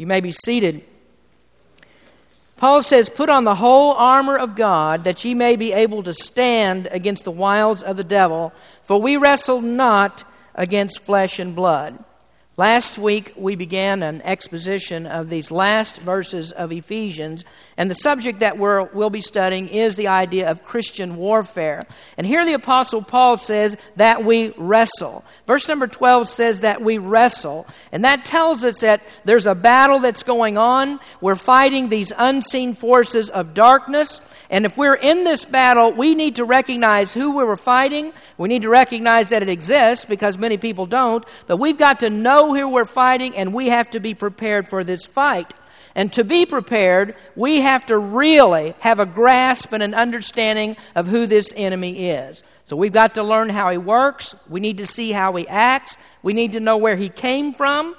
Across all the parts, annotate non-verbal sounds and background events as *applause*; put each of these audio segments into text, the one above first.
You may be seated. Paul says, Put on the whole armor of God, that ye may be able to stand against the wiles of the devil, for we wrestle not against flesh and blood. Last week, we began an exposition of these last verses of Ephesians, and the subject that we will be studying is the idea of Christian warfare. And here the Apostle Paul says that we wrestle. Verse number 12 says that we wrestle, and that tells us that there's a battle that's going on. We're fighting these unseen forces of darkness, and if we're in this battle, we need to recognize who we were fighting. We need to recognize that it exists because many people don't. But we've got to know who we're fighting and we have to be prepared for this fight. And to be prepared, we have to really have a grasp and an understanding of who this enemy is. So we've got to learn how he works. We need to see how he acts. We need to know where he came from.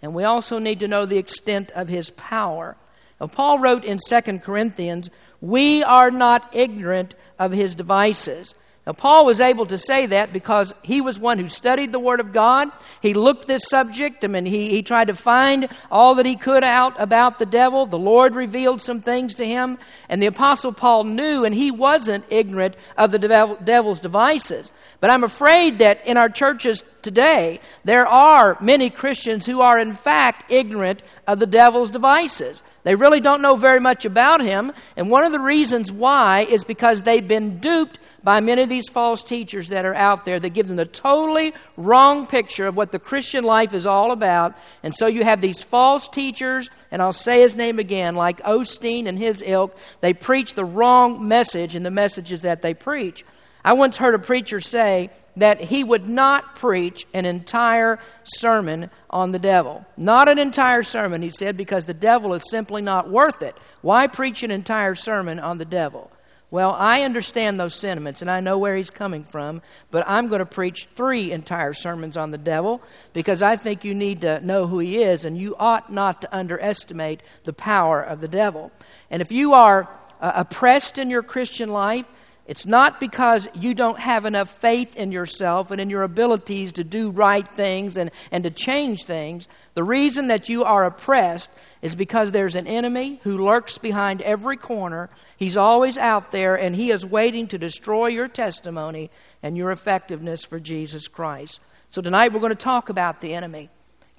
And we also need to know the extent of his power. Now, Paul wrote in 2 Corinthians, we are not ignorant of his devices. Now, Paul was able to say that because he was one who studied the Word of God. He looked this subject I mean, he, he tried to find all that he could out about the devil. The Lord revealed some things to him. And the Apostle Paul knew, and he wasn't ignorant of the devil, devil's devices. But I'm afraid that in our churches today, there are many Christians who are, in fact, ignorant of the devil's devices. They really don't know very much about him. And one of the reasons why is because they've been duped by many of these false teachers that are out there that give them the totally wrong picture of what the Christian life is all about. And so you have these false teachers, and I'll say his name again, like Osteen and his ilk. They preach the wrong message in the messages that they preach. I once heard a preacher say that he would not preach an entire sermon on the devil. Not an entire sermon, he said, because the devil is simply not worth it. Why preach an entire sermon on the devil? Well, I understand those sentiments and I know where he's coming from, but I'm going to preach three entire sermons on the devil because I think you need to know who he is and you ought not to underestimate the power of the devil. And if you are uh, oppressed in your Christian life, it's not because you don't have enough faith in yourself and in your abilities to do right things and, and to change things. The reason that you are oppressed is because there's an enemy who lurks behind every corner. He's always out there and he is waiting to destroy your testimony and your effectiveness for Jesus Christ. So tonight we're going to talk about the enemy.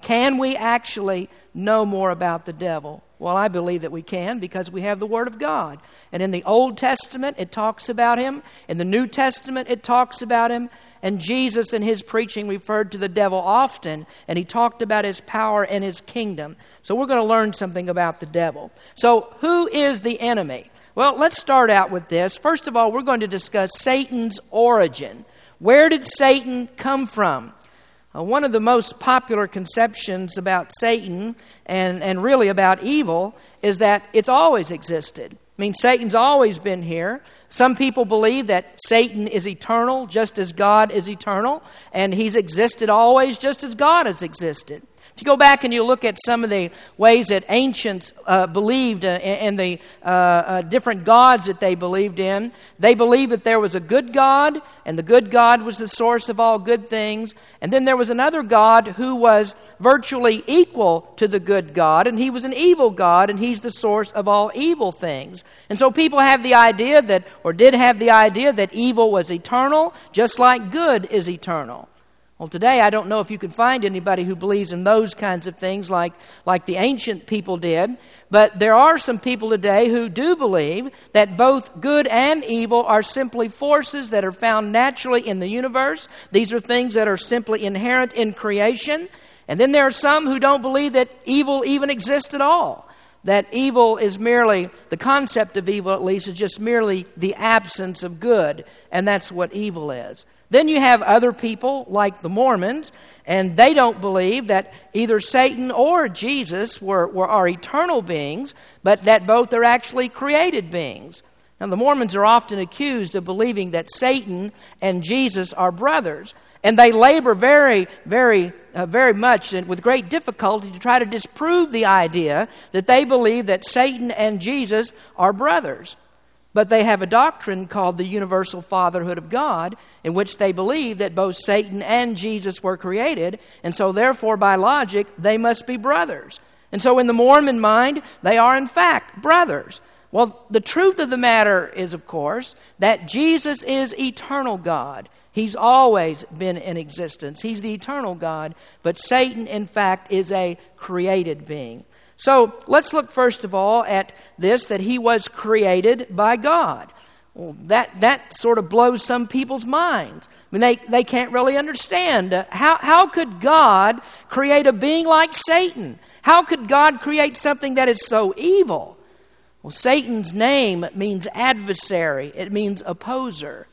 Can we actually know more about the devil? Well, I believe that we can because we have the Word of God. And in the Old Testament, it talks about him. In the New Testament, it talks about him. And Jesus, in his preaching, referred to the devil often, and he talked about his power and his kingdom. So we're going to learn something about the devil. So, who is the enemy? Well, let's start out with this. First of all, we're going to discuss Satan's origin. Where did Satan come from? Uh, one of the most popular conceptions about Satan and, and really about evil is that it's always existed. I mean, Satan's always been here. Some people believe that Satan is eternal, just as God is eternal, and he's existed always, just as God has existed. If you go back and you look at some of the ways that ancients uh, believed uh, and the uh, uh, different gods that they believed in, they believed that there was a good God, and the good God was the source of all good things. And then there was another God who was virtually equal to the good God, and he was an evil God, and he's the source of all evil things. And so people have the idea that, or did have the idea that evil was eternal, just like good is eternal. Well, today I don't know if you can find anybody who believes in those kinds of things like, like the ancient people did, but there are some people today who do believe that both good and evil are simply forces that are found naturally in the universe. These are things that are simply inherent in creation. And then there are some who don't believe that evil even exists at all. That evil is merely, the concept of evil at least, is just merely the absence of good, and that's what evil is. Then you have other people like the Mormons, and they don't believe that either Satan or Jesus were, were, are eternal beings, but that both are actually created beings. Now, the Mormons are often accused of believing that Satan and Jesus are brothers. And they labor very, very, uh, very much and with great difficulty to try to disprove the idea that they believe that Satan and Jesus are brothers. But they have a doctrine called the universal fatherhood of God, in which they believe that both Satan and Jesus were created, and so therefore, by logic, they must be brothers. And so, in the Mormon mind, they are in fact brothers. Well, the truth of the matter is, of course, that Jesus is eternal God. He's always been in existence. He's the eternal God, but Satan, in fact, is a created being. So let's look first of all at this that he was created by God. Well, that, that sort of blows some people's minds. I mean, they, they can't really understand. Uh, how, how could God create a being like Satan? How could God create something that is so evil? Well, Satan's name means adversary, it means opposer.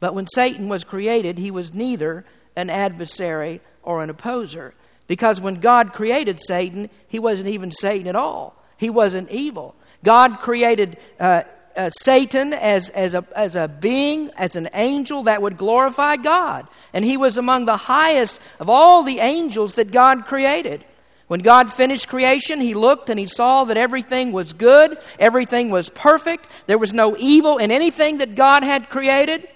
But when Satan was created, he was neither an adversary or an opposer. Because when God created Satan, he wasn't even Satan at all. He wasn't evil. God created uh, uh, Satan as, as, a, as a being, as an angel that would glorify God. And he was among the highest of all the angels that God created. When God finished creation, He looked and He saw that everything was good, everything was perfect, there was no evil in anything that God had created,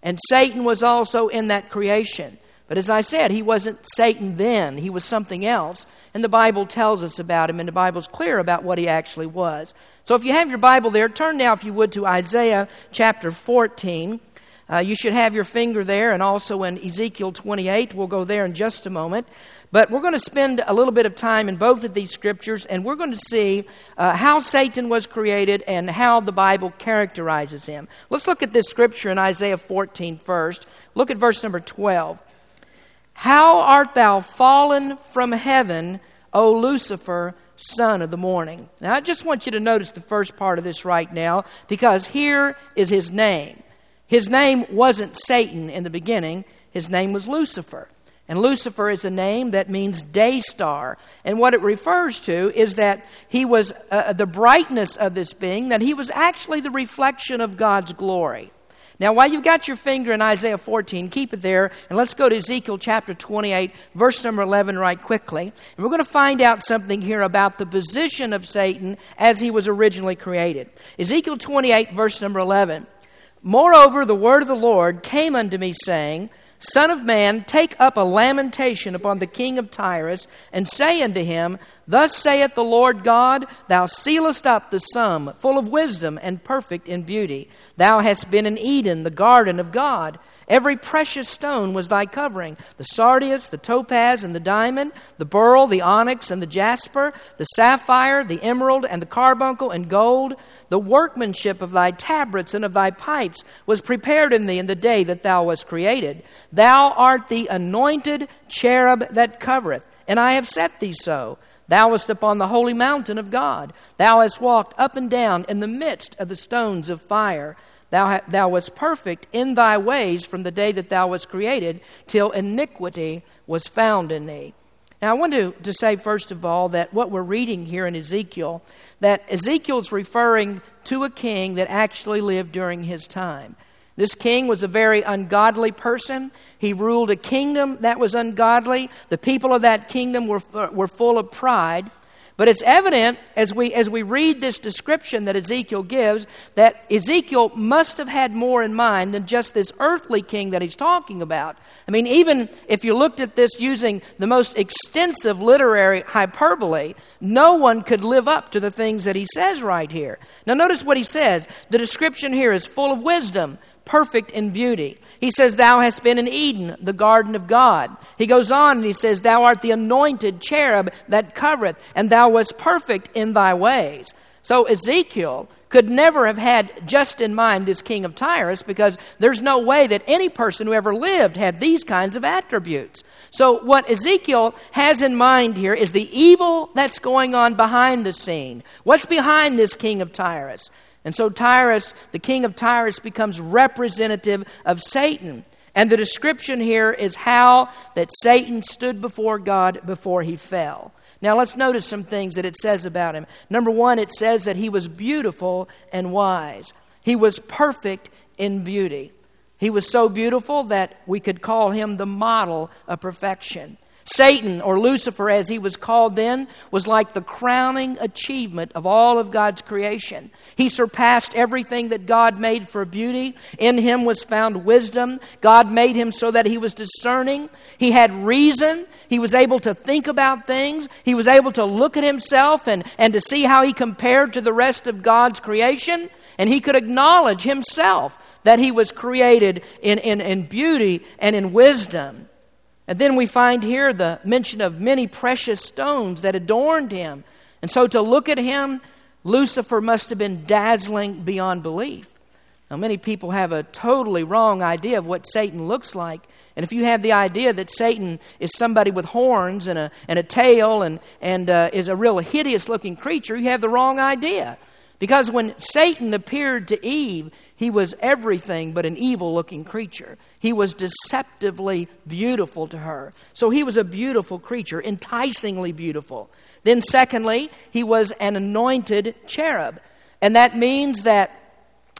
and Satan was also in that creation. But as I said, he wasn't Satan then, he was something else. And the Bible tells us about him, and the Bible's clear about what he actually was. So if you have your Bible there, turn now, if you would, to Isaiah chapter 14. Uh, you should have your finger there, and also in Ezekiel 28. We'll go there in just a moment. But we're going to spend a little bit of time in both of these scriptures, and we're going to see uh, how Satan was created and how the Bible characterizes him. Let's look at this scripture in Isaiah 14 first. Look at verse number 12. How art thou fallen from heaven, O Lucifer, son of the morning? Now, I just want you to notice the first part of this right now, because here is his name. His name wasn't Satan in the beginning, his name was Lucifer. And Lucifer is a name that means day star. And what it refers to is that he was uh, the brightness of this being, that he was actually the reflection of God's glory. Now, while you've got your finger in Isaiah 14, keep it there, and let's go to Ezekiel chapter 28, verse number 11, right quickly. And we're going to find out something here about the position of Satan as he was originally created. Ezekiel 28, verse number 11. Moreover, the word of the Lord came unto me, saying, Son of man, take up a lamentation upon the king of Tyrus, and say unto him, Thus saith the Lord God, Thou sealest up the sum, full of wisdom and perfect in beauty. Thou hast been in Eden, the garden of God. Every precious stone was thy covering the sardius, the topaz, and the diamond, the beryl, the onyx, and the jasper, the sapphire, the emerald, and the carbuncle, and gold. The workmanship of thy tabrets and of thy pipes was prepared in thee in the day that thou wast created. Thou art the anointed cherub that covereth, and I have set thee so. Thou wast upon the holy mountain of God. Thou hast walked up and down in the midst of the stones of fire. Thou, thou wast perfect in thy ways from the day that thou wast created, till iniquity was found in thee. Now, I want to, to say, first of all, that what we're reading here in Ezekiel, that Ezekiel's referring to a king that actually lived during his time. This king was a very ungodly person. He ruled a kingdom that was ungodly. The people of that kingdom were, were full of pride. But it's evident as we, as we read this description that Ezekiel gives that Ezekiel must have had more in mind than just this earthly king that he's talking about. I mean, even if you looked at this using the most extensive literary hyperbole, no one could live up to the things that he says right here. Now, notice what he says. The description here is full of wisdom, perfect in beauty. He says, Thou hast been in Eden, the garden of God. He goes on and he says, Thou art the anointed cherub that covereth, and thou wast perfect in thy ways. So Ezekiel could never have had just in mind this king of Tyrus because there's no way that any person who ever lived had these kinds of attributes. So, what Ezekiel has in mind here is the evil that's going on behind the scene. What's behind this king of Tyrus? And so Tyrus, the king of Tyrus, becomes representative of Satan. And the description here is how that Satan stood before God before he fell. Now let's notice some things that it says about him. Number one, it says that he was beautiful and wise. He was perfect in beauty. He was so beautiful that we could call him the model of perfection. Satan, or Lucifer as he was called then, was like the crowning achievement of all of God's creation. He surpassed everything that God made for beauty. In him was found wisdom. God made him so that he was discerning. He had reason. He was able to think about things. He was able to look at himself and, and to see how he compared to the rest of God's creation. And he could acknowledge himself that he was created in, in, in beauty and in wisdom. And then we find here the mention of many precious stones that adorned him. And so to look at him, Lucifer must have been dazzling beyond belief. Now, many people have a totally wrong idea of what Satan looks like. And if you have the idea that Satan is somebody with horns and a, and a tail and, and uh, is a real hideous looking creature, you have the wrong idea. Because when Satan appeared to Eve, he was everything but an evil looking creature. He was deceptively beautiful to her. So he was a beautiful creature, enticingly beautiful. Then, secondly, he was an anointed cherub. And that means that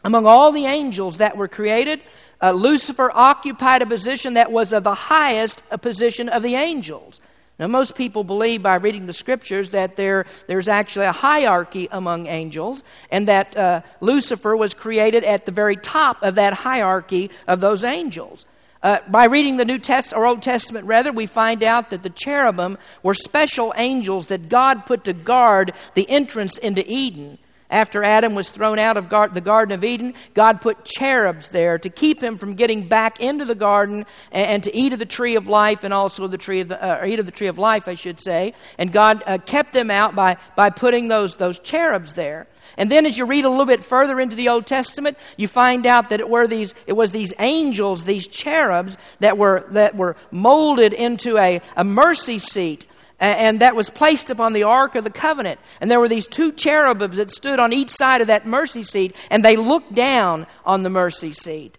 among all the angels that were created, uh, Lucifer occupied a position that was of the highest position of the angels. Now, most people believe by reading the scriptures that there, there's actually a hierarchy among angels, and that uh, Lucifer was created at the very top of that hierarchy of those angels. Uh, by reading the New Testament, or Old Testament rather, we find out that the cherubim were special angels that God put to guard the entrance into Eden. After Adam was thrown out of the Garden of Eden, God put cherubs there to keep him from getting back into the garden and, to eat of the tree of life and also the tree of the, uh, eat of the tree of life, I should say. And God uh, kept them out by, by putting those, those cherubs there. And then as you read a little bit further into the Old Testament, you find out that it were these it was these angels, these cherubs that were that were molded into a, a mercy seat and that was placed upon the Ark of the Covenant. And there were these two cherubims that stood on each side of that mercy seat, and they looked down on the mercy seat.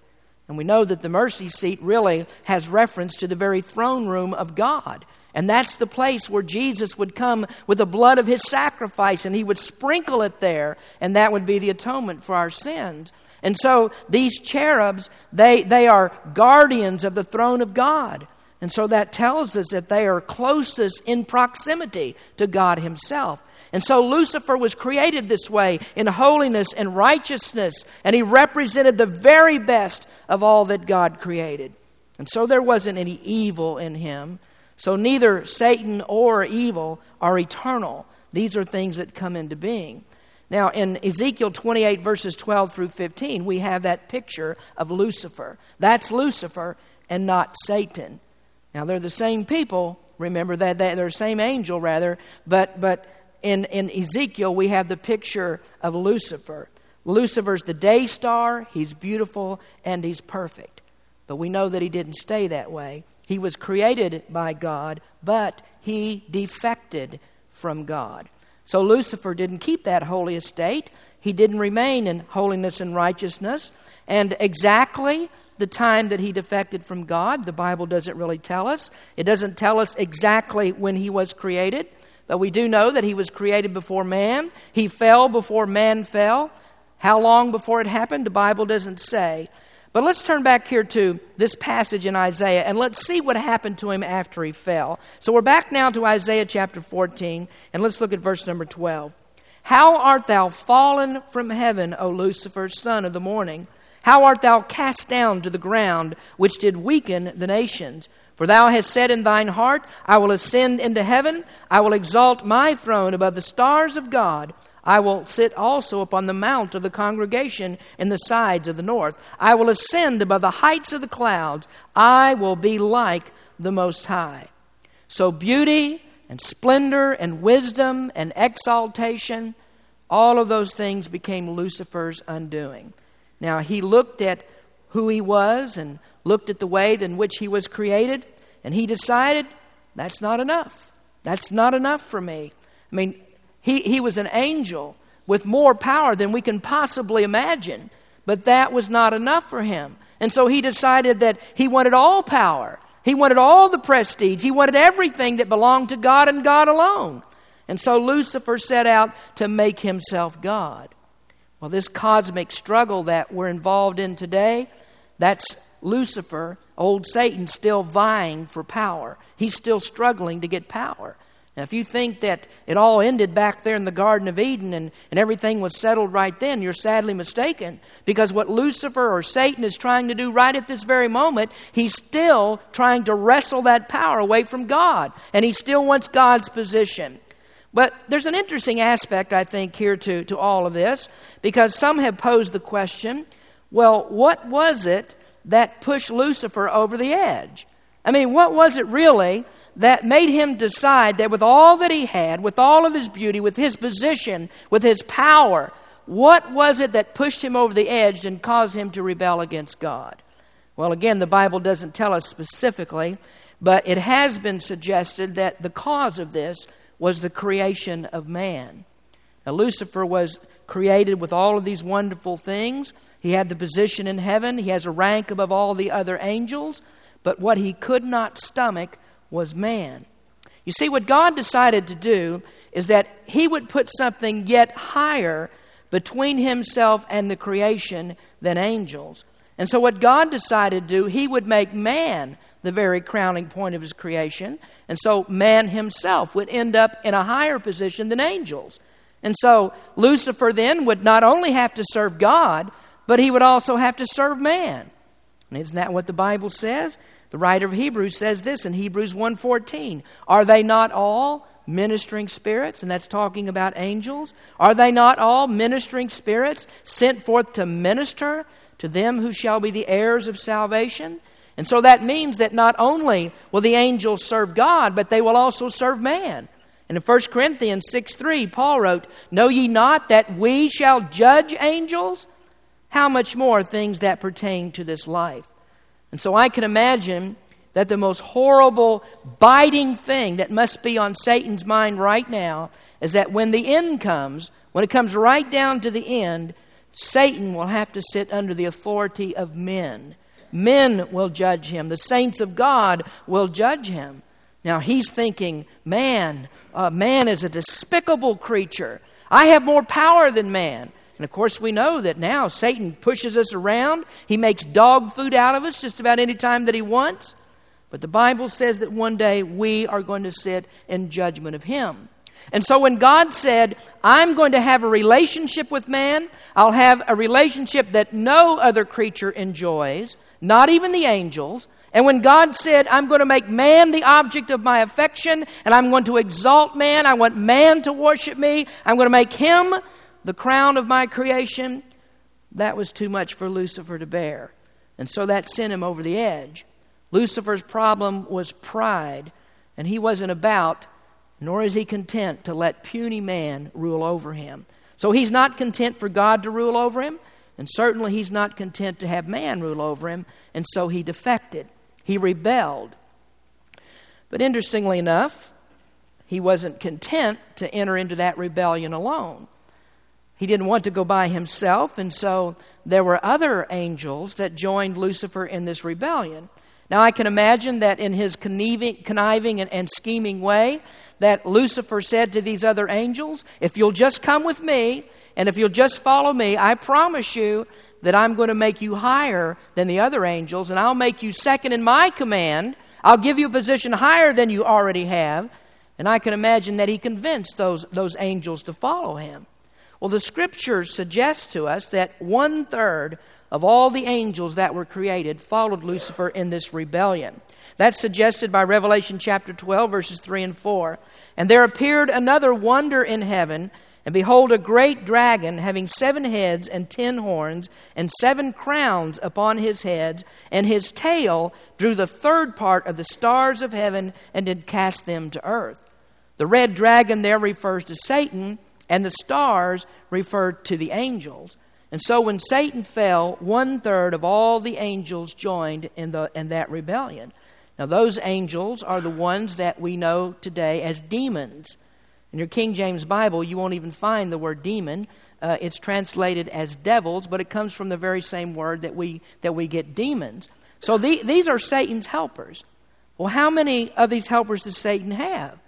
And we know that the mercy seat really has reference to the very throne room of God. And that's the place where Jesus would come with the blood of his sacrifice, and he would sprinkle it there, and that would be the atonement for our sins. And so these cherubs, they, they are guardians of the throne of God. And so that tells us that they are closest in proximity to God Himself. And so Lucifer was created this way in holiness and righteousness, and he represented the very best of all that God created. And so there wasn't any evil in him. So neither Satan or evil are eternal. These are things that come into being. Now, in Ezekiel 28, verses 12 through 15, we have that picture of Lucifer. That's Lucifer and not Satan. Now, they're the same people. Remember that they're the same angel, rather. But, but in, in Ezekiel, we have the picture of Lucifer. Lucifer's the day star. He's beautiful and he's perfect. But we know that he didn't stay that way. He was created by God, but he defected from God. So Lucifer didn't keep that holy estate. He didn't remain in holiness and righteousness. And exactly the time that he defected from God. The Bible doesn't really tell us. It doesn't tell us exactly when he was created, but we do know that he was created before man. He fell before man fell. How long before it happened, the Bible doesn't say. But let's turn back here to this passage in Isaiah and let's see what happened to him after he fell. So we're back now to Isaiah chapter 14, and let's look at verse number 12. How art thou fallen from heaven, O Lucifer, son of the morning? How art thou cast down to the ground, which did weaken the nations? For thou hast said in thine heart, I will ascend into heaven, I will exalt my throne above the stars of God. I will sit also upon the mount of the congregation in the sides of the north. I will ascend above the heights of the clouds. I will be like the Most High. So, beauty and splendor and wisdom and exaltation, all of those things became Lucifer's undoing. Now, he looked at who he was and looked at the way in which he was created, and he decided that's not enough. That's not enough for me. I mean, he, he was an angel with more power than we can possibly imagine, but that was not enough for him. And so he decided that he wanted all power. He wanted all the prestige. He wanted everything that belonged to God and God alone. And so Lucifer set out to make himself God. Well, this cosmic struggle that we're involved in today, That's Lucifer, old Satan, still vying for power. He's still struggling to get power. Now, if you think that it all ended back there in the Garden of Eden and, and everything was settled right then, you're sadly mistaken. Because what Lucifer or Satan is trying to do right at this very moment, he's still trying to wrestle that power away from God. And he still wants God's position. But there's an interesting aspect, I think, here to, to all of this, because some have posed the question well, what was it that pushed Lucifer over the edge? I mean, what was it really that made him decide that with all that he had, with all of his beauty, with his position, with his power, what was it that pushed him over the edge and caused him to rebel against God? Well, again, the Bible doesn't tell us specifically, but it has been suggested that the cause of this was the creation of man. Now, Lucifer was created with all of these wonderful things. He had the position in heaven, he has a rank above all the other angels, but what he could not stomach was man. You see, what God decided to do is that He would put something yet higher between Himself and the creation than angels. And so, what God decided to do, He would make man the very crowning point of His creation. And so, man himself would end up in a higher position than angels. And so, Lucifer then would not only have to serve God, but he would also have to serve man. And isn't that what the Bible says? The writer of Hebrews says this in Hebrews 1:14, "Are they not all ministering spirits?" And that's talking about angels. "Are they not all ministering spirits sent forth to minister to them who shall be the heirs of salvation?" And so that means that not only will the angels serve God, but they will also serve man. And in 1 Corinthians 6 3, Paul wrote, Know ye not that we shall judge angels? How much more things that pertain to this life? And so I can imagine that the most horrible, biting thing that must be on Satan's mind right now is that when the end comes, when it comes right down to the end, Satan will have to sit under the authority of men. Men will judge him. The saints of God will judge him. Now he's thinking, man, uh, man is a despicable creature. I have more power than man. And of course, we know that now Satan pushes us around. He makes dog food out of us just about any time that he wants. But the Bible says that one day we are going to sit in judgment of him. And so when God said, I'm going to have a relationship with man, I'll have a relationship that no other creature enjoys, not even the angels. And when God said, I'm going to make man the object of my affection, and I'm going to exalt man, I want man to worship me, I'm going to make him the crown of my creation, that was too much for Lucifer to bear. And so that sent him over the edge. Lucifer's problem was pride, and he wasn't about, nor is he content to let puny man rule over him. So he's not content for God to rule over him, and certainly he's not content to have man rule over him, and so he defected. He rebelled. But interestingly enough, he wasn't content to enter into that rebellion alone. He didn't want to go by himself, and so there were other angels that joined Lucifer in this rebellion. Now, I can imagine that in his conniving, conniving and, and scheming way, that Lucifer said to these other angels, If you'll just come with me, and if you'll just follow me, I promise you that I'm going to make you higher than the other angels, and I'll make you second in my command. I'll give you a position higher than you already have. And I can imagine that he convinced those, those angels to follow him. Well, the scriptures suggest to us that one third of all the angels that were created followed Lucifer in this rebellion. That's suggested by Revelation chapter 12, verses 3 and 4. And there appeared another wonder in heaven, and behold, a great dragon having seven heads and ten horns, and seven crowns upon his heads, and his tail drew the third part of the stars of heaven and did cast them to earth. The red dragon there refers to Satan and the stars referred to the angels. And so when Satan fell, one third of all the angels joined in, the, in that rebellion. Now, those angels are the ones that we know today as demons. In your King James Bible, you won't even find the word demon. Uh, it's translated as devils, but it comes from the very same word that we, that we get demons. So the, these are Satan's helpers. Well, how many of these helpers does Satan have?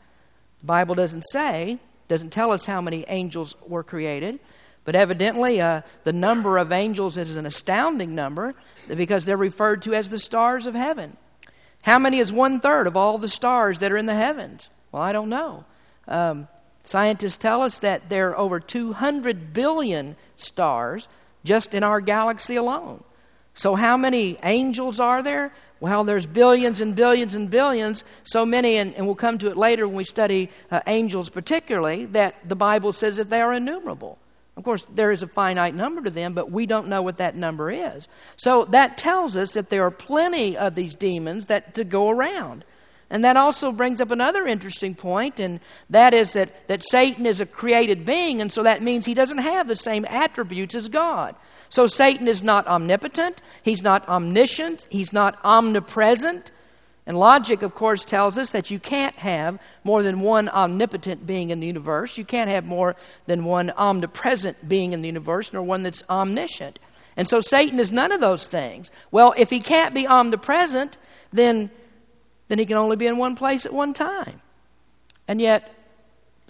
The Bible doesn't say, doesn't tell us how many angels were created, But evidently, uh, the number of angels is an astounding number because they're referred to as the stars of heaven. How many is one third of all the stars that are in the heavens? Well, I don't know. Um, scientists tell us that there are over 200 billion stars just in our galaxy alone. So, how many angels are there? Well, there's billions and billions and billions, so many, and, and we'll come to it later when we study uh, angels particularly, that the Bible says that they are innumerable. Of course, there is a finite number to them, but we don't know what that number is. So that tells us that there are plenty of these demons that to go around. And that also brings up another interesting point, and that is that, that Satan is a created being, and so that means he doesn't have the same attributes as God. So Satan is not omnipotent, he's not omniscient, he's not omnipresent. And logic, of course, tells us that you can't have more than one omnipotent being in the universe. You can't have more than one omnipresent being in the universe, nor one that's omniscient. And so Satan is none of those things. Well, if he can't be omnipresent, then, then he can only be in one place at one time. And yet,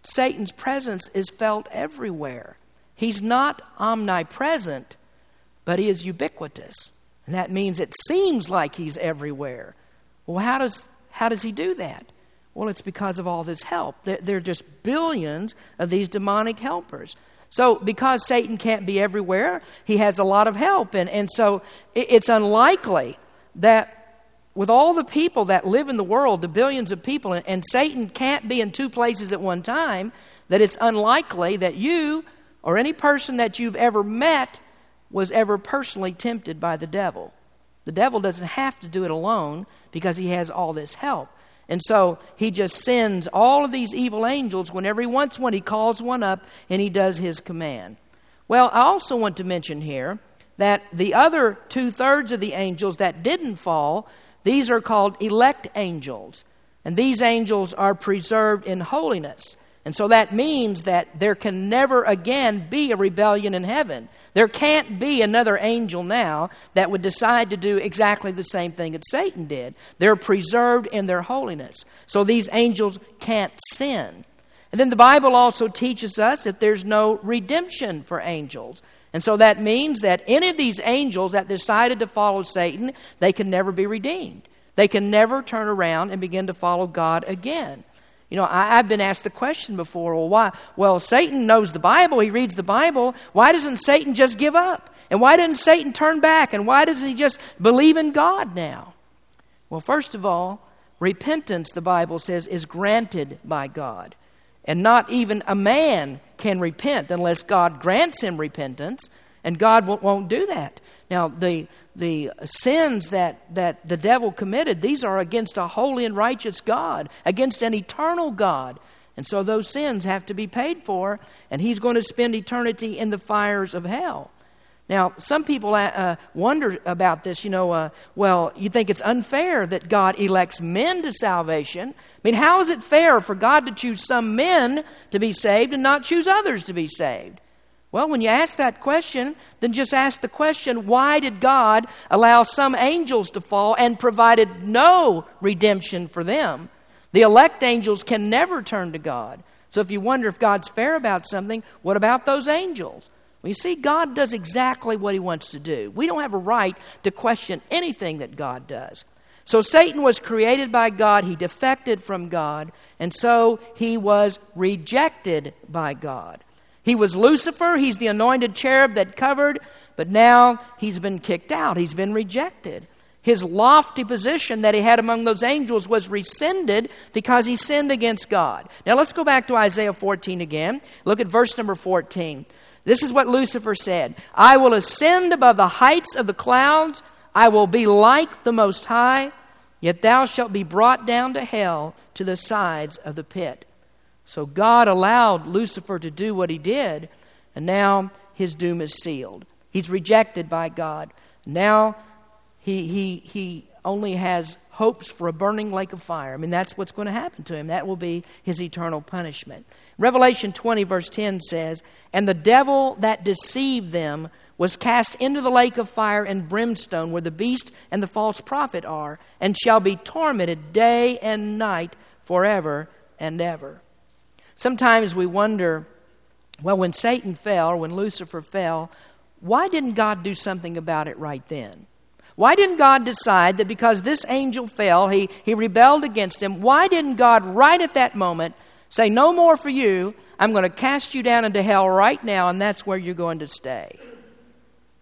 Satan's presence is felt everywhere. He's not omnipresent, but he is ubiquitous. And that means it seems like he's everywhere. Well, how does, how does he do that? Well, it's because of all this help. There, there, are just billions of these demonic helpers. So, because Satan can't be everywhere, he has a lot of help. And, and so, it, it's unlikely that with all the people that live in the world, the billions of people, and, and Satan can't be in two places at one time, that it's unlikely that you or any person that you've ever met was ever personally tempted by the devil. The devil doesn't have to do it alone because he has all this help. And so he just sends all of these evil angels whenever he wants one, he calls one up and he does his command. Well, I also want to mention here that the other two thirds of the angels that didn't fall, these are called elect angels. And these angels are preserved in holiness. And so that means that there can never again be a rebellion in heaven. There can't be another angel now that would decide to do exactly the same thing that Satan did. They're preserved in their holiness. So these angels can't sin. And then the Bible also teaches us that there's no redemption for angels. And so that means that any of these angels that decided to follow Satan, they can never be redeemed. They can never turn around and begin to follow God again. You know, I, have been asked the question before well, why? Well, Satan knows the Bible, he reads the Bible. Why doesn't Satan just give up? And why doesn't Satan turn back? And why doesn't he just believe in God now? Well, first of all, repentance, the Bible says, is granted by God. And not even a man can repent unless God grants him repentance, and God won't do that. Now, the, the sins that, that the devil committed, these are against a holy and righteous God, against an eternal God. And so those sins have to be paid for, and he's going to spend eternity in the fires of hell. Now, some people uh, uh wonder about this. You know, uh, well, you think it's unfair that God elects men to salvation. I mean, how is it fair for God to choose some men to be saved and not choose others to be saved? Well, when you ask that question, then just ask the question why did God allow some angels to fall and provided no redemption for them? The elect angels can never turn to God. So if you wonder if God's fair about something, what about those angels? You see, God does exactly what He wants to do. We don't have a right to question anything that God does. So Satan was created by God, he defected from God, and so he was rejected by God. He was Lucifer, he's the anointed cherub that covered, but now he's been kicked out, he's been rejected. His lofty position that he had among those angels was rescinded because he sinned against God. Now let's go back to Isaiah 14 again. Look at verse number 14. This is what Lucifer said I will ascend above the heights of the clouds, I will be like the Most High, yet thou shalt be brought down to hell to the sides of the pit. So God allowed Lucifer to do what he did, and now his doom is sealed. He's rejected by God. Now he, he, he only has hopes for a burning lake of fire. I mean, that's what's going to happen to him. That will be his eternal punishment. Revelation 20, verse 10 says, And the devil that deceived them was cast into the lake of fire and brimstone, where the beast and the false prophet are, and shall be tormented day and night forever and ever. Sometimes we wonder Well, when Satan fell, or when Lucifer fell, why didn't God do something about it right then? Why didn't God decide that because this angel fell, he, he rebelled against him? Why didn't God, right at that moment, say, No more for you? I'm going to cast you down into hell right now, and that's where you're going to stay.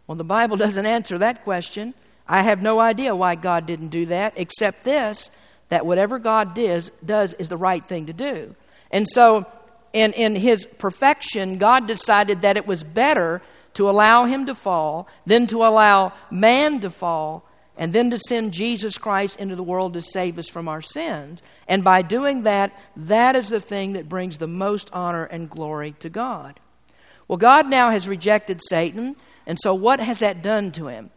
Well, the Bible *laughs* doesn't answer that question. I have no idea why God didn't do that, except this that whatever God does, does is the right thing to do. And so, in, in His perfection, God decided that it was better to allow him to fall than to allow man to fall and then to send Jesus Christ into the world to save us from our sins. And by doing that, that is the thing that brings the most honor and glory to God. Well, God now has rejected Satan, and so what has that done to him?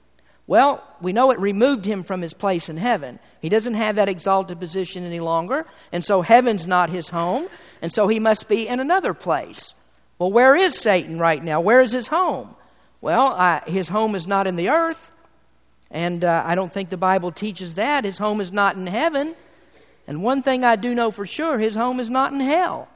Well, we know it removed him from his place in heaven. He doesn't have that exalted position any longer, and so heaven's not his home, and so he must be in another place. Well, where is Satan right now? Where is his home? Well, his home is not in the earth, and uh, I don't think the Bible teaches that. His home is not in heaven. And one thing I do know for sure his home is not in hell.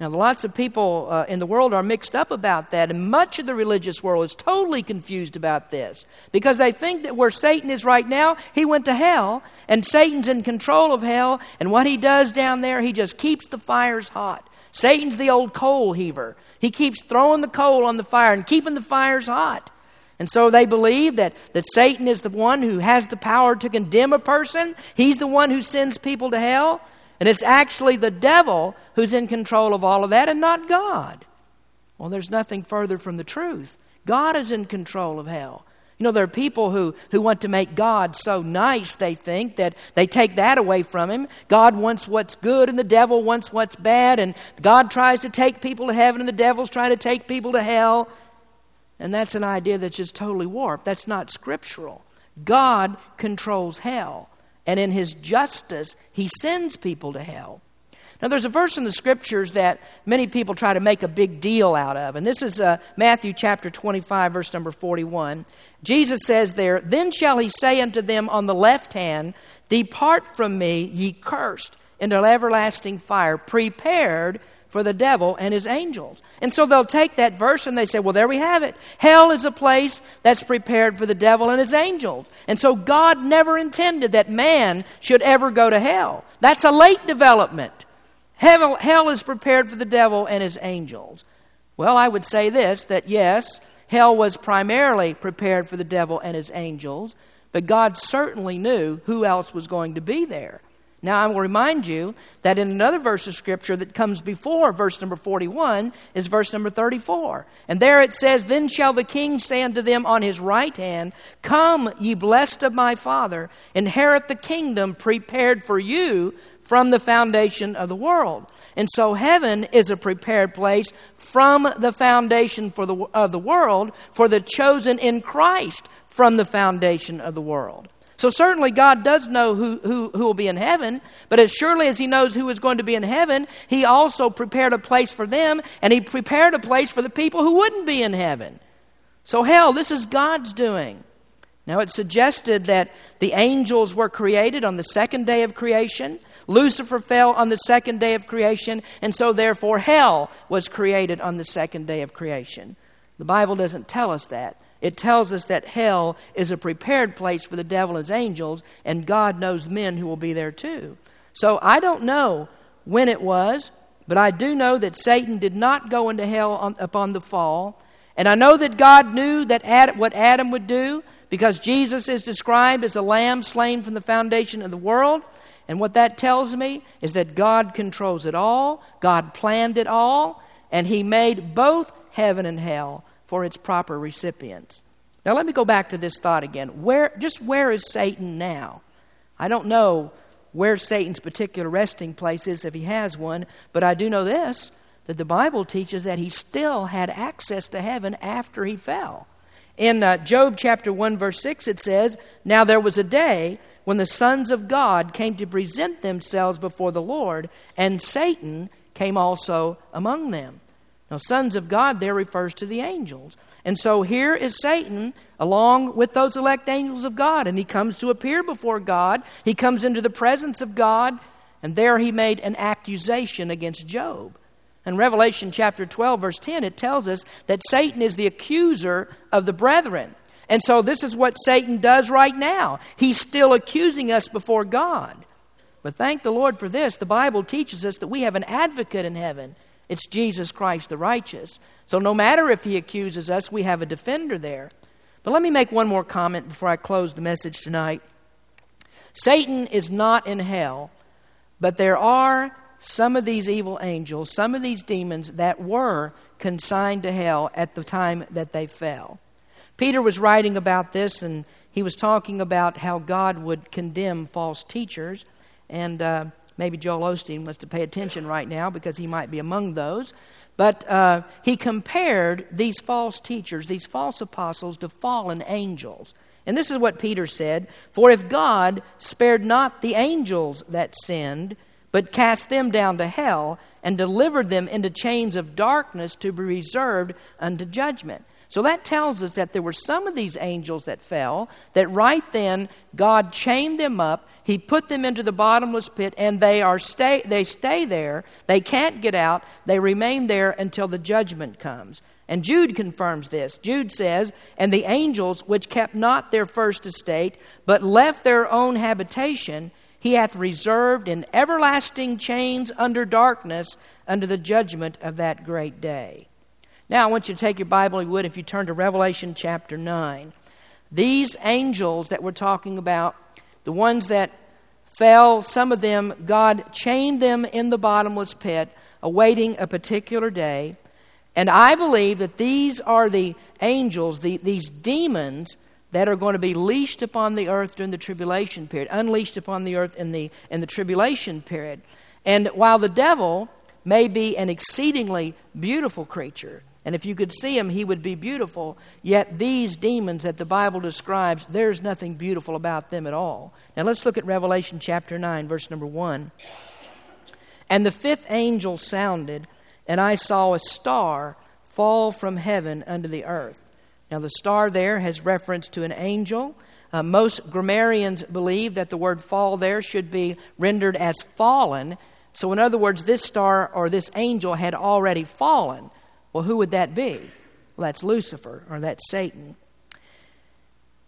Now, lots of people uh, in the world are mixed up about that, and much of the religious world is totally confused about this because they think that where Satan is right now, he went to hell, and Satan's in control of hell, and what he does down there, he just keeps the fires hot. Satan's the old coal heaver. He keeps throwing the coal on the fire and keeping the fires hot. And so they believe that, that Satan is the one who has the power to condemn a person. He's the one who sends people to hell. And it's actually the devil who's in control of all of that and not God. Well, there's nothing further from the truth. God is in control of hell. You know, there are people who, who want to make God so nice, they think, that they take that away from him. God wants what's good and the devil wants what's bad, and God tries to take people to heaven and the devil's trying to take people to hell. And that's an idea that's just totally warped. That's not scriptural. God controls hell, and in his justice, he sends people to hell. Now, there's a verse in the scriptures that many people try to make a big deal out of, and this is uh, Matthew chapter 25, verse number 41. Jesus says there, Then shall he say unto them on the left hand, Depart from me, ye cursed, into everlasting fire, prepared for the devil and his angels. And so they'll take that verse and they say, well, there we have it. Hell is a place that's prepared for the devil and his angels. And so God never intended that man should ever go to hell. That's a late development. Hell, hell is prepared for the devil and his angels. Well, I would say this that yes, Hell was primarily prepared for the devil and his angels, but God certainly knew who else was going to be there. Now, I will remind you that in another verse of Scripture that comes before verse number 41 is verse number 34. And there it says, Then shall the king say unto them on his right hand, Come, ye blessed of my Father, inherit the kingdom prepared for you from the foundation of the world. And so heaven is a prepared place from the foundation for the, of the world for the chosen in Christ from the foundation of the world. So certainly God does know who, who, who will be in heaven, but as surely as He knows who is going to be in heaven, He also prepared a place for them, and He prepared a place for the people who wouldn't be in heaven. So, hell, this is God's doing. Now, it's suggested that the angels were created on the second day of creation. Lucifer fell on the second day of creation, and so therefore hell was created on the second day of creation. The Bible doesn't tell us that. It tells us that hell is a prepared place for the devil and his angels, and God knows men who will be there too. So I don't know when it was, but I do know that Satan did not go into hell on, upon the fall. And I know that God knew that Adam, what Adam would do because Jesus is described as a lamb slain from the foundation of the world. And what that tells me is that God controls it all, God planned it all, and He made both heaven and hell for its proper recipients. Now, let me go back to this thought again. Where, just where is Satan now? I don't know where Satan's particular resting place is if he has one, but I do know this that the Bible teaches that he still had access to heaven after he fell. In uh, Job chapter 1, verse 6, it says, Now there was a day when the sons of God came to present themselves before the Lord, and Satan came also among them. Now, sons of God there refers to the angels. And so here is Satan along with those elect angels of God, and he comes to appear before God. He comes into the presence of God, and there he made an accusation against Job. In Revelation chapter 12, verse 10, it tells us that Satan is the accuser of the brethren. And so this is what Satan does right now. He's still accusing us before God. But thank the Lord for this. The Bible teaches us that we have an advocate in heaven. It's Jesus Christ the righteous. So no matter if he accuses us, we have a defender there. But let me make one more comment before I close the message tonight. Satan is not in hell, but there are some of these evil angels, some of these demons that were consigned to hell at the time that they fell. Peter was writing about this, and he was talking about how God would condemn false teachers. And uh, maybe Joel Osteen wants to pay attention right now because he might be among those. But uh, he compared these false teachers, these false apostles, to fallen angels. And this is what Peter said For if God spared not the angels that sinned, but cast them down to hell and delivered them into chains of darkness to be reserved unto judgment. So that tells us that there were some of these angels that fell, that right then God chained them up, He put them into the bottomless pit, and they, are stay, they stay there. They can't get out. They remain there until the judgment comes. And Jude confirms this. Jude says, And the angels which kept not their first estate, but left their own habitation, he hath reserved in everlasting chains under darkness under the judgment of that great day. Now, I want you to take your Bible, you would, if you turn to Revelation chapter 9. These angels that we're talking about, the ones that fell, some of them, God chained them in the bottomless pit, awaiting a particular day. And I believe that these are the angels, the, these demons that are going to be leashed upon the earth during the tribulation period, unleashed upon the earth in the, in the tribulation period. And while the devil may be an exceedingly beautiful creature, and if you could see him, he would be beautiful, yet these demons that the Bible describes, there's nothing beautiful about them at all. Now let's look at Revelation chapter 9, verse number 1. And the fifth angel sounded, and I saw a star fall from heaven unto the earth now, the star there has reference to an angel. Uh, most grammarians believe that the word fall there should be rendered as fallen. So, in other words, this star or this angel had already fallen. Well, who would that be? Well, that's Lucifer or that's Satan.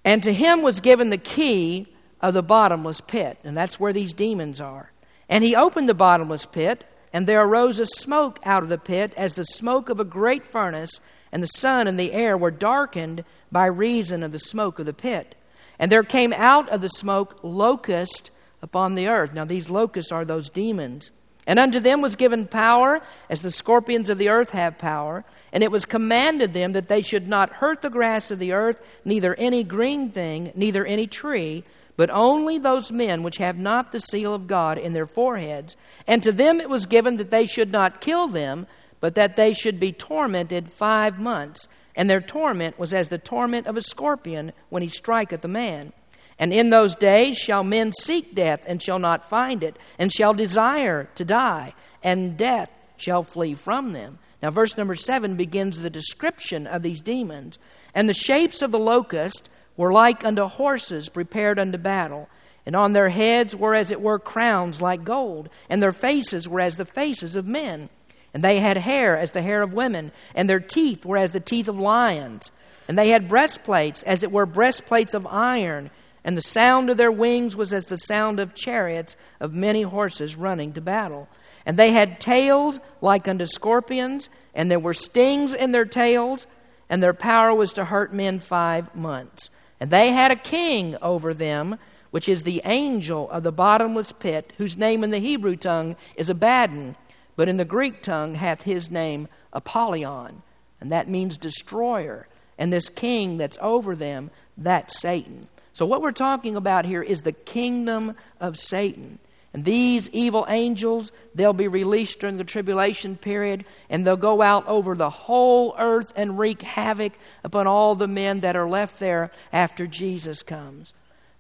And to him was given the key of the bottomless pit, and that's where these demons are. And he opened the bottomless pit, and there arose a smoke out of the pit as the smoke of a great furnace and the sun and the air were darkened by reason of the smoke of the pit. And there came out of the smoke locusts upon the earth. Now, these locusts are those demons. And unto them was given power, as the scorpions of the earth have power. And it was commanded them that they should not hurt the grass of the earth, neither any green thing, neither any tree, but only those men which have not the seal of God in their foreheads. And to them it was given that they should not kill them, but that they should be tormented five months. And their torment was as the torment of a scorpion when he striketh a man. And in those days shall men seek death, and shall not find it, and shall desire to die, and death shall flee from them. Now, verse number seven begins the description of these demons. And the shapes of the locust were like unto horses prepared unto battle. And on their heads were as it were crowns like gold, and their faces were as the faces of men. And they had hair as the hair of women, and their teeth were as the teeth of lions. And they had breastplates, as it were breastplates of iron, and the sound of their wings was as the sound of chariots of many horses running to battle. And they had tails like unto scorpions, and there were stings in their tails, and their power was to hurt men five months. And they had a king over them, which is the angel of the bottomless pit, whose name in the Hebrew tongue is Abaddon but in the Greek tongue hath his name Apollyon, and that means destroyer. And this king that's over them, that's Satan. So, what we're talking about here is the kingdom of Satan. And these evil angels, they'll be released during the tribulation period, and they'll go out over the whole earth and wreak havoc upon all the men that are left there after Jesus comes.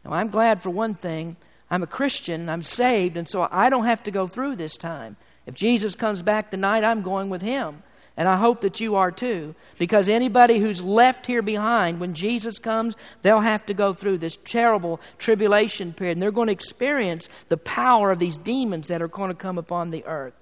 Now, I'm glad for one thing. I'm a Christian, I'm saved, and so I don't have to go through this time. If Jesus comes back tonight, I'm going with him. And I hope that you are too. Because anybody who's left here behind, when Jesus comes, they'll have to go through this terrible tribulation period. And they're going to experience the power of these demons that are going to come upon the earth.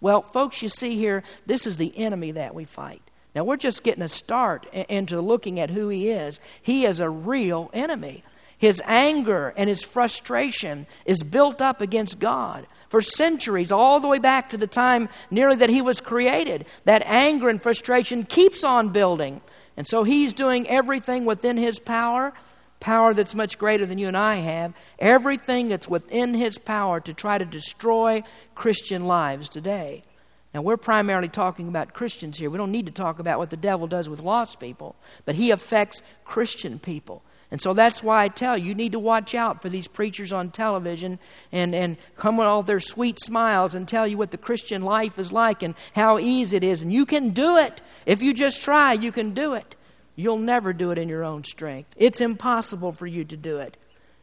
Well, folks, you see here, this is the enemy that we fight. Now, we're just getting a start into looking at who he is. He is a real enemy. His anger and his frustration is built up against God for centuries, all the way back to the time nearly that he was created. That anger and frustration keeps on building. And so he's doing everything within his power, power that's much greater than you and I have, everything that's within his power to try to destroy Christian lives today. Now, we're primarily talking about Christians here. We don't need to talk about what the devil does with lost people, but he affects Christian people. And so that's why I tell you, you need to watch out for these preachers on television and, and come with all their sweet smiles and tell you what the Christian life is like and how easy it is. And you can do it. If you just try, you can do it. You'll never do it in your own strength. It's impossible for you to do it.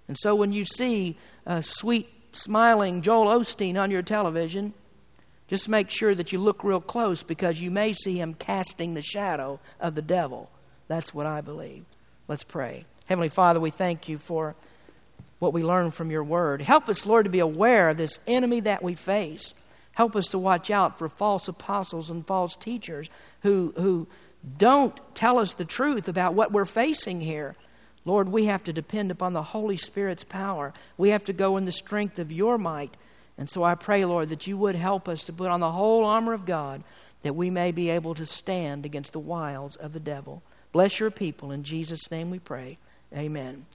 And so when you see a sweet, smiling Joel Osteen on your television, just make sure that you look real close because you may see him casting the shadow of the devil. That's what I believe. Let's pray. Heavenly Father, we thank you for what we learn from your word. Help us, Lord, to be aware of this enemy that we face. Help us to watch out for false apostles and false teachers who, who don't tell us the truth about what we're facing here. Lord, we have to depend upon the Holy Spirit's power. We have to go in the strength of your might. And so I pray, Lord, that you would help us to put on the whole armor of God that we may be able to stand against the wiles of the devil. Bless your people. In Jesus' name we pray. Amen.